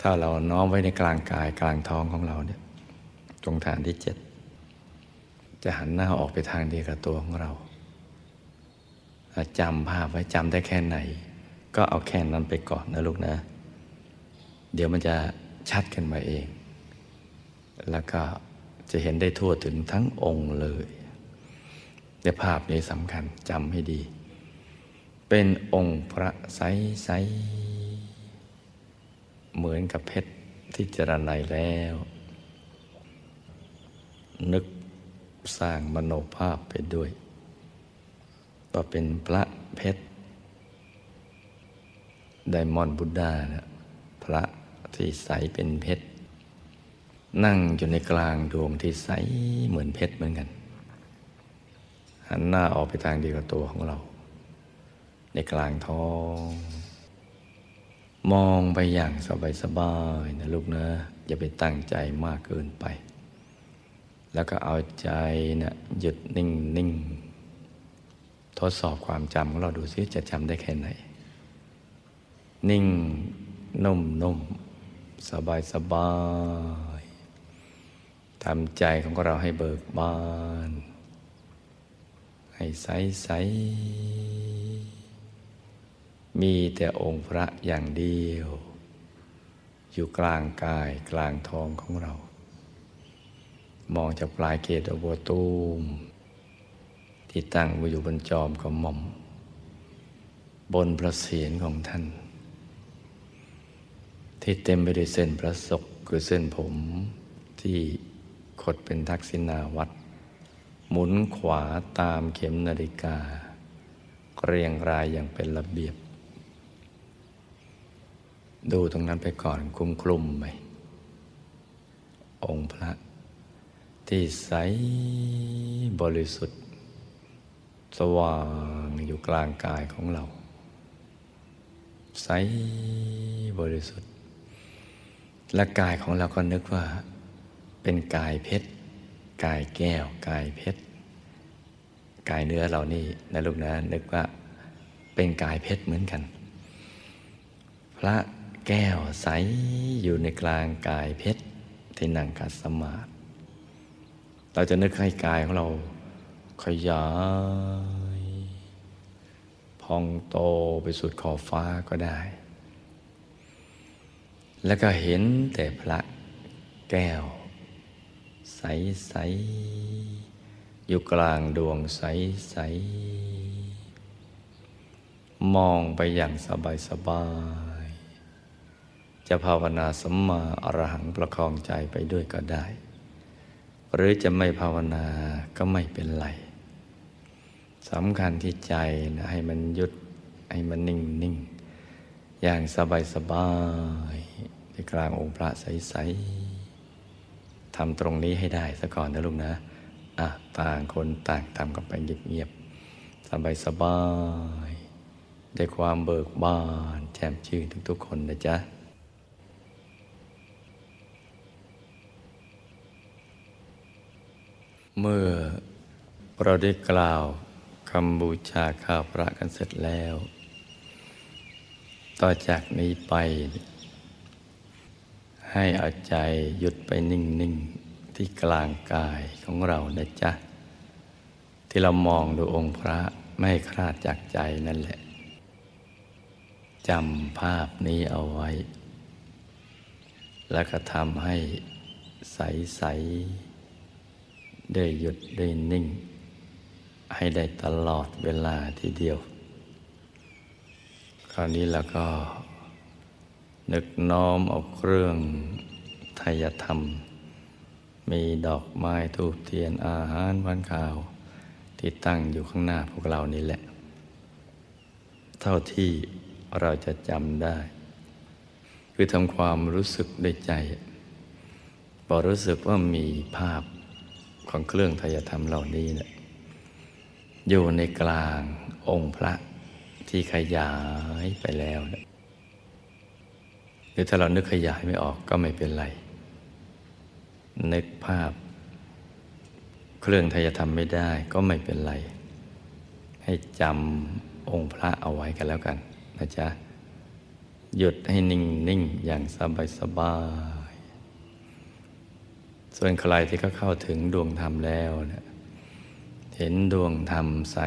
ถ้าเราน้อมไว้ในกลางกายกลางท้องของเราเนี่ยตรงฐานที่เจ็ดจะหันหน้าออกไปทางเดียวกับตัวของเราจำภาพไว้จำได้แค่ไหน ก็เอาแค่นั้นไปก่อนนะลูกนะ เดี๋ยวมันจะชัดขึ้นมาเอง แล้วก็จะเห็นได้ทั่วถึงทั้งองค์เลย ในภาพนี้สำคัญจำให้ดี เป็นองค์พระใสๆเหมือนกับเพชรที่จรนัยแล้ว นึกสร้างมโนภาพไปด้วยว่าเป็นพระเพชรไดมอนด์บุดดานะพระที่ใสเป็นเพชร นั่งอยู่ในกลางดวงที่ใสเหมือนเพชรเหมือนกัน หันหน้าออกไปทางเดียวกับตัวของเรา ในกลางท้อง มองไปอย่างสบายๆนะลูกนะ อย่าไปตั้งใจมากเกินไป แล้วก็เอาใจนะหยุดนิ่งนิ่งทดสอบความจำของเราดูซิจะจำได้แค่ไหน นิ่งนุ่มนุ่มสบายสบายทำใจของเราให้เบิกบาน ให้ใสใสมีแต่องค์พระอย่างเดียว อยู่กลางกายกลางท้องของเรา มองจากปลายเกตอบัวตูม ที่ตั้งอยู่บนจอมกระหม่อม บนพระเศียรของท่าน ที่เต็มไปด้วยเส้นพระศกคือเส้นผมที่ขดเป็นทักษิณาวัด หมุนขวาตามเข็มนาฬิกา เรียงรายอย่างเป็นระเบียบ ดูตรงนั้นไปก่อนคุ้มคลุมไหมองค์พระ ที่ใสบริสุทธิ์ สว่างอยู่กลางกายของเรา ใสบริสุทธิ์ และกายของเราก็นึกว่า เป็นกายเพชร กายแก้ว กายเพชร กายเนื้อเรานี่นะลูกนะนึกว่าเป็นกายเพชรเหมือนกัน พระแก้วใสอยู่ในกลางกายเพชรที่นั่งกัดสมาธิเราจะนึกให้กายของเราขยาย พองโตไปสุดขอบฟ้าก็ได้ แล้วก็เห็นแต่พระแก้ว ใสใสอยู่กลางดวงใสใสมองไปอย่างสบายสบาย จะภาวนาสัมมาอรหังประคองใจไปด้วยก็ได้ หรือจะไม่ภาวนาก็ไม่เป็นไรสำคัญที่ใจนะให้มันหยุดให้มันนิ่งนิ่งอย่างสบายสบายในกลางองค์พระใสๆำตรงนี้ให้ได้ซะก่อนนะลุงนะอะต่างคนต่างทำกันไปเงียบๆสบายสบายได้ความเบิกบานแจ่มชื่นทุกๆคนนะจ๊ะเมื่อเราได้กล่าวคำบูชาข้าพระกันเสร็จแล้ว ต่อจากนี้ไป ให้เอาใจหยุดไปนิ่ง ๆ ที่กลางกายของเรานะจ๊ะ ที่เรามองดูองค์พระไม่คลาดจากใจนั่นแหละจำภาพนี้เอาไว้ แล้วก็ทำให้ใส ๆ ได้หยุดได้นิ่ง ให้ได้ตลอดเวลาทีเดียว คราวนี้เราก็ นึกน้อมเอาเครื่องไทยธรรม มีดอกไม้ทูบเทียนอาหารวันข่าว ที่ตั้งอยู่ข้างหน้าพวกเรานี่แหละ เท่าที่เราจะจำได้ คือทำความรู้สึกในใจพอรู้สึกว่ามีภาพของเครื่องทยธรรมเหล่านี้เนะี่ยอยู่ในกลางองค์พระที่ขยายไปแล้วนะ รือถ้าเรานึกขยายไม่ออกก็ไม่เป็นไร นึกภาพ เครื่องทายธรรมไม่ได้ก็ไม่เป็นไร ให้จำองค์พระเอาไว้กันแล้วกันนะจ๊ะ หยุดให้นิ่งนิ่งอย่างสบายสบาย ส่วนใครที่เขาเข้าถึงดวงธรรมแล้วนะเห็นดวงธรรมใส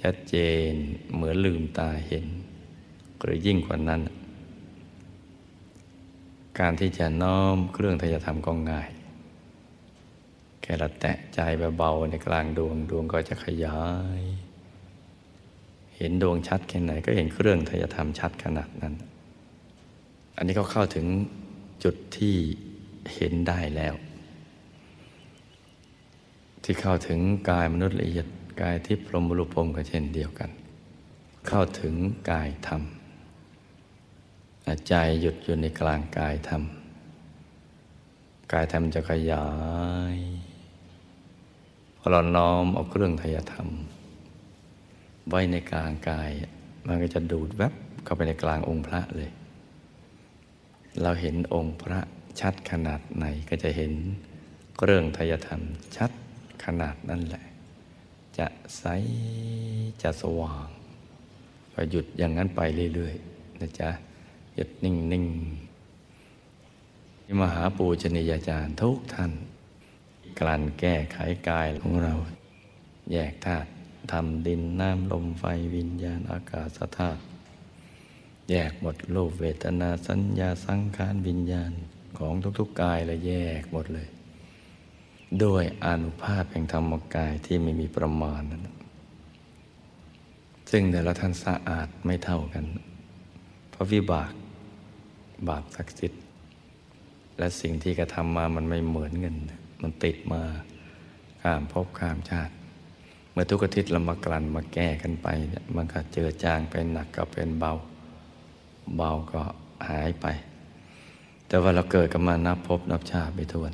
ชัดเจนเหมือนลืมตาเห็นหรือยิ่งกว่านั้น การที่จะน้อมเครื่องทยธรรมก็ง่าย แค่ละแตะใจเบาๆในกลางดวงดวงก็จะขยาย เห็นดวงชัดแค่ไหนก็เห็นเครื่องทยธรรมชัดขนาดนั้น อันนี้เขาเข้าถึงจุดที่เห็นได้แล้ว ที่เข้าถึงกายมนุษย์ละเอียดกายทิพย์พรหมรุปพรมก็เช่นเดียวกัน เข้าถึงกายธรรม ใจหยุดอยู่ในกลางกายธรรม กายธรรมจะขยายพอเราน้อมเอาเครื่องทยธรรม ไว้ในกลางกาย มันก็จะดูดแวบเข้าไปในกลางองค์พระเลย เราเห็นองค์พระชัดขนาดไหนก็จะเห็นเรื่องทยธรรมชัดขนาดนั่นแหละ จะใสจะสว่าง ก็หยุดอย่างนั้นไปเรื่อยๆนะจ๊ะ หยุดนิ่งๆมหาปูชนียาจารย์ทุกท่าน กลั่นแก้ไขกายของเรา แยกธาตุธรรมดินน้ำลมไฟวิญญาณอากาศธาตุแยกหมดรูปเวทนาสัญญาสังขารวิญญาณของทุกๆกกายเลยแยกหมดเลย ด้วยอนุภาพแห่งธรรมกายที่ไม่มีประมาณนั้นซึ่งแต่ละท่านสะอาดไม่เท่ากัน เพราะวิบาก บาปศักดิ์สิทธิ์ และสิ่งที่กระทำมามันไม่เหมือนกันมันติดมาข้ามภพข้ามชาติ เมื่อทุกอาทิตย์เรามากลั่นมาแก้กันไปเนี่ยมันก็เจอจางเป็นหนักก็เป็นเบา เบาก็หายไป แต่ว่าเราเกิดกันมานับพนับชาติไปทวน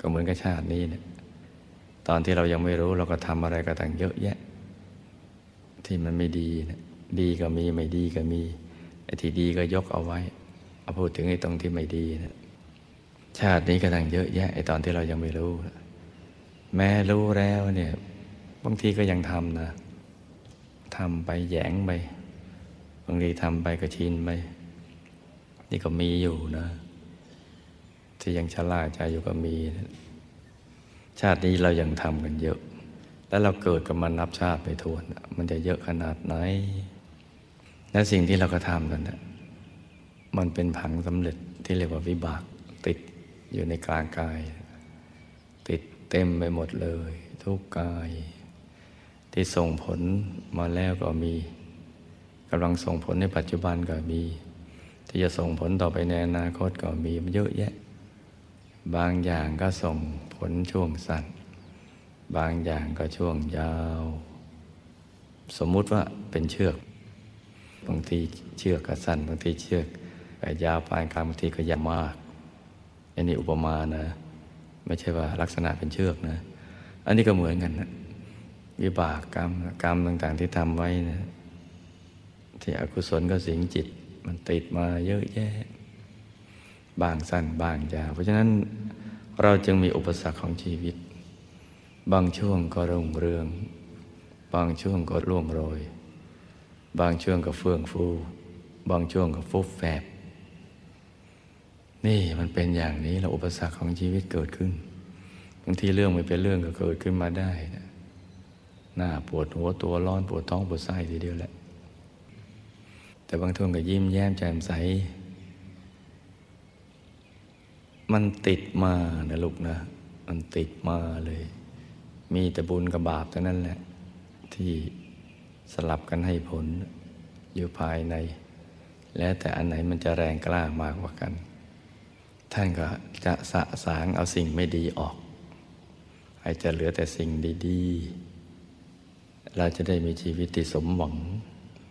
ก็เหมือนกับชาตินี้เนี่ยตอนที่เรายังไม่รู้เราก็ทำอะไรก็ต่างเยอะแยะ ที่มันไม่ดีนะดีก็มีไม่ดีก็มี ที่ดีก็ยกเอาไว้ เอาพูดถึงไอ้ตรงที่ไม่ดีนะชาตินี้ก็ต่างเยอะแยะไอ้ตอนที่เรายังไม่รู้ แม้รู้แล้วเนี่ยบางทีก็ยังทำนะทำไปแยงไปบางทีทำไปก็ชินไปนี่ก็มีอยู่นะ ที่ยังชะล่าใจอยู่ก็มีนะชาตินี้เรายังทำกันเยอะ แล้วเราเกิดกับมันนับชาติไปทวน มันจะเยอะขนาดไหน และสิ่งที่เราก็ทำกันนมันเป็นผังสำเร็จที่เรียกว่าวิบากติดอยู่ในกลางกาย ติดเต็มไปหมดเลย ทุกกาย ที่ส่งผลมาแล้วก็มีกำลังส่งผลในปัจจุบันก็มี ที่จะส่งผลต่อไปในอนาคตก็มีมันเยอะแยะ บางอย่างก็ส่งผลช่วงสั้น บางอย่างก็ช่วงยาว สมมุติว่าเป็นเชือก บางทีเชือกก็สั้นบางทีเชือกยาวปานกลางบางทีก็ยาวมากอันนี้อุปมานะ ไม่ใช่ว่าลักษณะเป็นเชือกนะ อันนี้ก็เหมือนกันนะวิบากกรรมกรรมต่างๆที่ทำไว้นะที่อกุศลก็สิงจิต มันติดมาเยอะแยะ บางสั้นบางยาวเพราะฉะนั้นเราจึงมีอุปสรรคของชีวิต บางช่วงก็รุ่งเรือง บางช่วงก็ร่วงโรย บางช่วงก็เฟื่องฟู บางช่วงก็ฟุบแฝบนี่มันเป็นอย่างนี้แล้วอุปสรรคของชีวิตเกิดขึ้นบางทีเรื่องไม่เป็นเรื่องก็เกิดขึ้นมาได้นะหน้าปวดหัวตัวร้อนปวดท้องปวดไส้ทีเดียวแหละ แต่บางท่านก็ยิ้มแย้มแจ่มใส มันติดมานะลูกนะ มันติดมาเลย มีแต่บุญกับบาปเท่านั้นแหละ ที่ สลับกันให้ผลอยู่ภายใน แล้วแต่อันไหนมันจะแรงกล้ามากกว่ากัน ท่านก็จะสะสางเอาสิ่งไม่ดีออกให้จะเหลือแต่สิ่งดีๆ เราจะได้มีชีวิตที่สมหวัง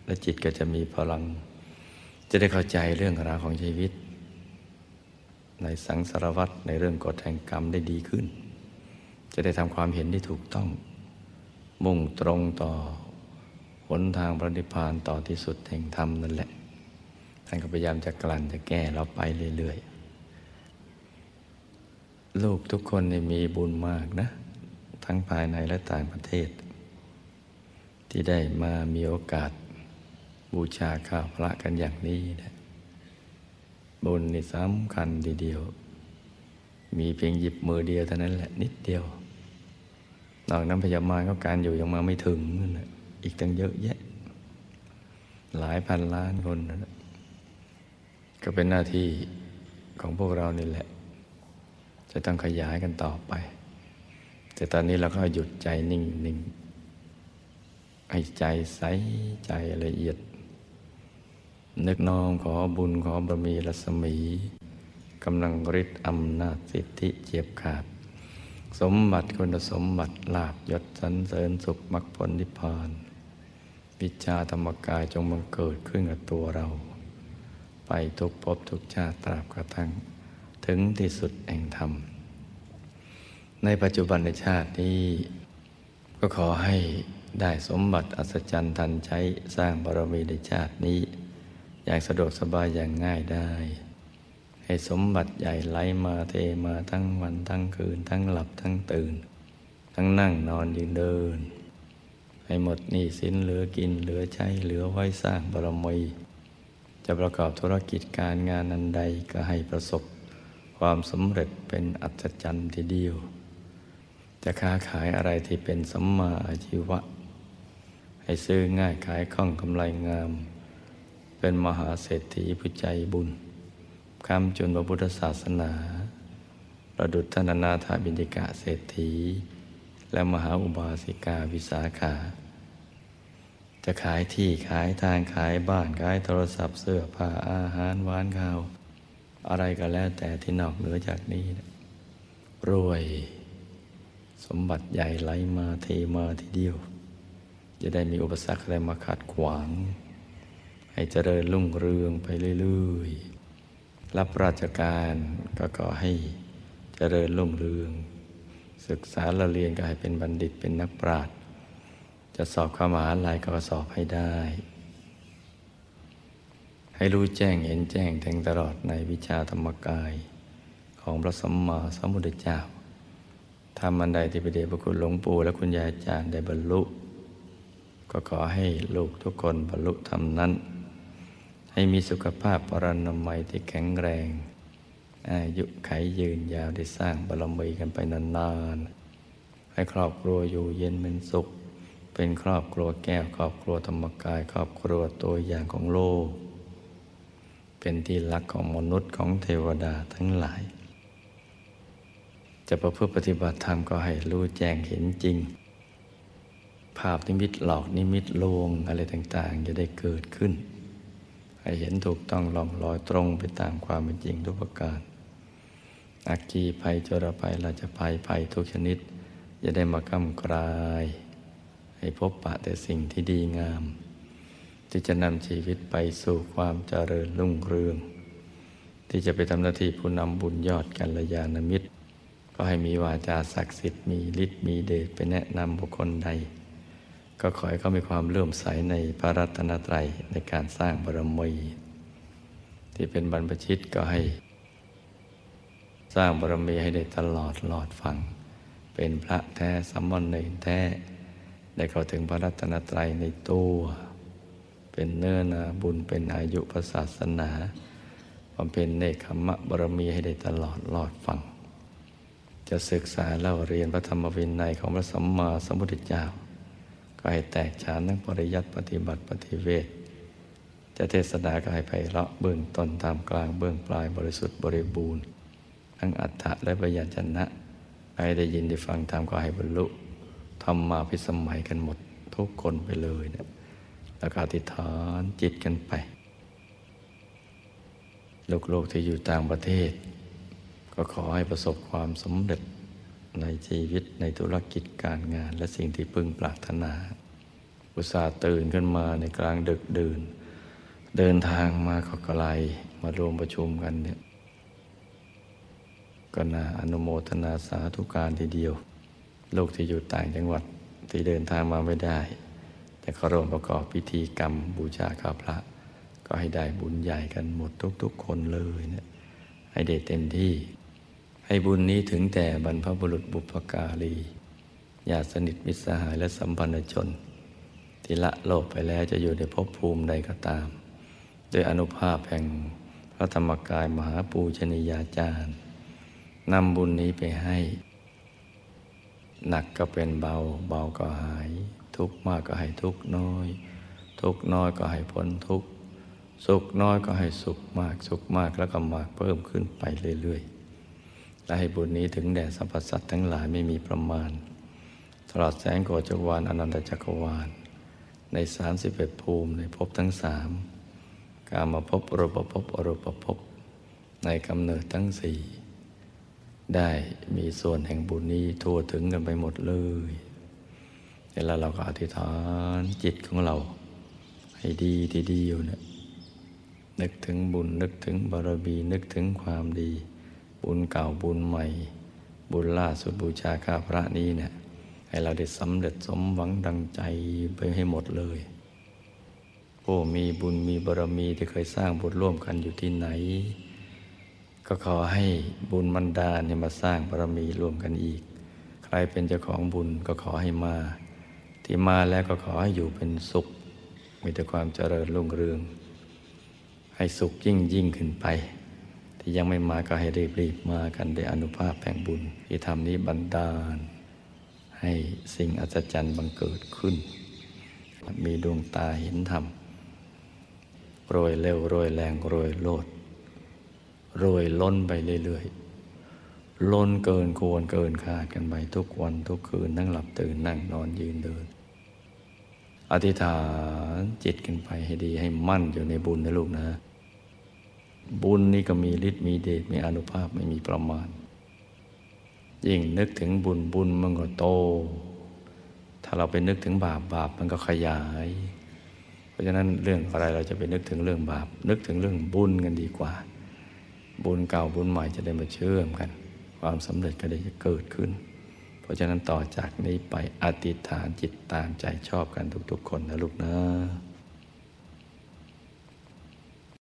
และจิตก็จะมีพลัง จะได้เข้าใจเรื่องราวของชีวิต ในสังสารวัตรในเรื่องกฎแห่งกรรมได้ดีขึ้น จะได้ทำความเห็นที่ถูกต้อง มุ่งตรงต่อ นทางปฏิพานต่อที่สุดแห่งธรรมนั่นแหละ ท่านก็พยายามจะกลั่นจะแก้เราไปเรื่อยๆ ลูกทุกคนมีบุญมากนะ ทั้งภายในและต่างประเทศ ที่ได้มามีโอกาสบูชาข้าวพระกันอย่างนี้นะบุญนี่สำคัญทีเดียว มีเพียงหยิบมือเดียวเท่านั้นแหละนิดเดียวนอกนั้นพยามาก็การอยู่ยังมาไม่ถึงนั่นแหละ อีกตั้งเยอะแยะ หลายพันล้านคนนะก็เป็นหน้าที่ของพวกเรานี่แหละ จะต้องขยายกันต่อไป แต่ตอนนี้เราก็หยุดใจนิ่งนิ่งให้ใจใสใจละเอียด นึกน้อมขอบุญขอบารมีรัศมีกำลังฤทธิ์อำนาจสิทธิเจียบขาด สมบัติคุณสมบัติลาบยศสันเสริญสุขมรรคผลนิพพาน วิชาธรรมกายจงบังเกิดขึ้นกับตัวเรา ไปทุกภพทุกชาติตราบกระทั่ง ถึงที่สุดแห่งธรรม ในปัจจุบันในชาตินี้ ก็ขอให้ได้สมบัติอัศจรรย์ทันใช้สร้างบารมีในชาตินี้ อย่างสะดวกสบายอย่างง่ายได้ ให้สมบัติใหญ่ไหลมาเทมาทั้งวันทั้งคืนทั้งหลับทั้งตื่น ทั้งนั่งนอนยืนเดิน ให้หมดหนี้สินเหลือกินเหลือใช้เหลือไว้สร้างบารมีจะประกอบธุรกิจการงานอันใดก็ให้ประสบความสำเร็จเป็นอัศจรรย์ทีเดียว จะค้าขายอะไรที่เป็นสัมมาอาชีวะ ให้ซื้อง่ายขายคล่องกำไรงาม เป็นมหาเศรษฐีผู้ใจบุญคำจุนพระพุทธศาสนา ประดุจธนานาถาบินิกะเศรษฐี และมหาอุบาสิกาวิสาขา จะขายที่ขายทางขายบ้านขายโทรศัพท์เสื้อผ้าอาหารหวานข้าว อะไรก็แล้วแต่ที่นอกเหนือจากนี้นะรวย สมบัติใหญ่ไหลมาเทมาทีเดียว จะได้มีอุปสรรคอะไรมาขัดขวาง ให้เจริญรุ่งเรืองไปเรื่อยๆรับราชการก็ขอให้เจริญรุ่งเรือง ศึกษาละเรียนก็ให้เป็นบัณฑิตเป็นนักปราชญ์จะสอบเข้ามหาลัยก็สอบให้ได้ ให้รู้แจ้งเห็นแจ้งแทงตลอดในวิชาธรรมกายของพระสัมมาสัมพุทธเจ้าทำมันใดที่พระเดชพระคุณหลวงปู่และคุณยายอาจารย์ได้บรรลุ ก็ขอให้ลูกทุกคนบรรลุธรรมนั้น ให้มีสุขภาพปรนามัยที่แข็งแรง อายุไขยืนยาวได้สร้างบารมีกันไปนานๆ ให้ครอบครัวอยู่เย็นเป็นสุข เป็นครอบครัวแก้วครอบครัวธรรมกาย ครอบครัวตัวอย่างของโลก เป็นที่รักของมนุษย์ของเทวดาทั้งหลาย จะประพฤติปฏิบัติธรรมก็ให้รู้แจ้งเห็นจริง ภาพนิมิตหลอกนิมิตลวงอะไรต่างๆ จะได้เกิดขึ้น ให้เห็นถูกต้องลองลอยตรงไปตามความเป็นจริงทุกประการ อักกีภัยจรภัยราชภัยภัยทุกชนิด จะได้มากำกราย ให้พบปะแต่สิ่งที่ดีงาม ที่จะนำชีวิตไปสู่ความเจริญรุ่งเรือง ที่จะไปทำหน้าที่ผู้นำบุญยอดกัลยาณมิตร ก็ให้มีวาจาศักดิ์สิทธิ์มีฤทธิ์มีเดชไปแนะนำบุคคลใด ก็ขอให้เขามีความเลื่อมใสในพระรัตนตรัยในการสร้างบารมีที่เป็นบรรพชิตก็ให้ สร้างบารมีให้ได้ตลอดหลอดฟัง เป็นพระแท้สัมมันเนรแท้ ได้เข้าถึงพระรัตนตรัยในตัว เป็นเนื้อนาบุญเป็นอายุพระศาสนาบำเพ็ญเนคขมะบารมีให้ได้ตลอดหลอดฟัง จะศึกษาเล่าเรียนพระธรรมวินัยของพระสัมมาสัมพุทธเจ้า ก็ให้แตกฉานทั้งปริยัติปฏิบัติปฏิเวทจะเทศนาก็ให้ไพเราะเบื้องต้นตามกลางเบื้องปลายบริสุทธิ์บริบูรณ์ ทั้งอัฏฐะและปยัญชนะให้ได้ยินได้ฟังตามก็ให้บรรลุทำมาพิสมัยกันหมดทุกคนไปเลยเนะแล้วก็อธิษฐานจิตกันไปโลกๆที่อยู่ต่างประเทศ ก็ขอให้ประสบความสำเร็จในชีวิตในธุรกิจการงานและสิ่งที่พึงปรารถนา อุตส่าห์ตื่นขึ้นมาในกลางดึกดื่น เดินทางมาขอกไลมารวมประชุมกันเนี่ย ก็น่าอนุโมทนาสาธุการทีเดียว ลูกที่อยู่ต่างจังหวัดที่เดินทางมาไม่ได้ แต่เขาร่วมประกอบพิธีกรรมบูชาข้าพระ ก็ให้ได้บุญใหญ่กันหมดทุก ๆ คนเลยเนี่ยให้ได้เต็มที่ ให้บุญนี้ถึงแต่บรรพบุรุษบุพการีญาติสนิทมิตรสหายและสัมพันธชน ที่ละโลกไปแล้วจะอยู่ในภพภูมิใดก็ตาม โดยอนุภาพแห่งพระธรรมกายมหาปูชนียาจารย์ นำบุญนี้ไปให้ หนักก็เป็นเบา เบาก็หาย ทุกมากก็ให้ทุกน้อย ทุกน้อยก็ให้พ้นทุก สุขน้อยก็ให้สุขมาก สุขมากแล้วก็มากเพิ่มขึ้นไปเรื่อยๆ และให้บุญนี้ถึงแด่สรรพสัตว์ทั้งหลายไม่มีประมาณ ตลอดแสงโกจักรวาลอนันตจักรวาล ในสามสิบเอ็ดภูมิในภพทั้งสามการมาพบอรูปภพอรูปภพในกำเนิดทั้งสี่ ได้มีส่วนแห่งบุญนี้ทั่วถึงกันไปหมดเลยเวลาเราก็อธิษฐานจิตของเรา ให้ดีทีเดียวเนะนึกถึงบุญนึกถึงบารมีนึกถึงความดี บุญเก่าบุญใหม่ บุญล่าสุดบูชาข้าพระนี้เนะี่ยให้เราได้สำเร็จสมหวังดังใจไปให้หมดเลยโอ้มีบุญมีบารมีที่เคยสร้างบุญร่วมกันอยู่ที่ไหน ก็ขอให้บุญมันดาเนี่ยมาสร้างบารมีร่วมกันอีก ใครเป็นเจ้าของบุญก็ขอให้มา ที่มาแล้วก็ขอให้อยู่เป็นสุข มีแต่ความเจริญรุ่งเรือง ให้สุขยิ่งยิ่งขึ้นไป ที่ยังไม่มาก็ให้รีบรีบมากันด้อนุภาพแห่งบุญ ที่ทำนี้บันดาล ให้สิ่งอัศจรรย์บังเกิดขึ้น มีดวงตาเห็นธรรมโรยเร็วโรยแรงโรยโลด โรยล้นไปเรื่อยๆ ล้นเกินควรเกินคาดกันไปทุกวันทุกคืนนั่งหลับตื่นนั่งนอนยืนเดิน อธิษฐานจิตกันไปให้ดีให้มั่นอยู่ในบุญนะลูกนะ บุญนี่ก็มีฤทธิ์มีเดชมีอนุภาพไม่มีประมาณ ยิ่งนึกถึงบุญบุญมันก็โต ถ้าเราไปนึกถึงบาปบาปมันก็ขยาย เพราะฉะนั้นเรื่องอะไรเราจะไปนึกถึงเรื่องบาป นึกถึงเรื่องบุญกันดีกว่า บุญเก่าบุญใหม่จะได้มาเชื่อมกัน ความสำเร็จก็ได้จะเกิดขึ้น เพราะฉะนั้นต่อจากนี้ไปอธิษฐานจิตตามใจชอบกันทุกๆคนนะลูกนะ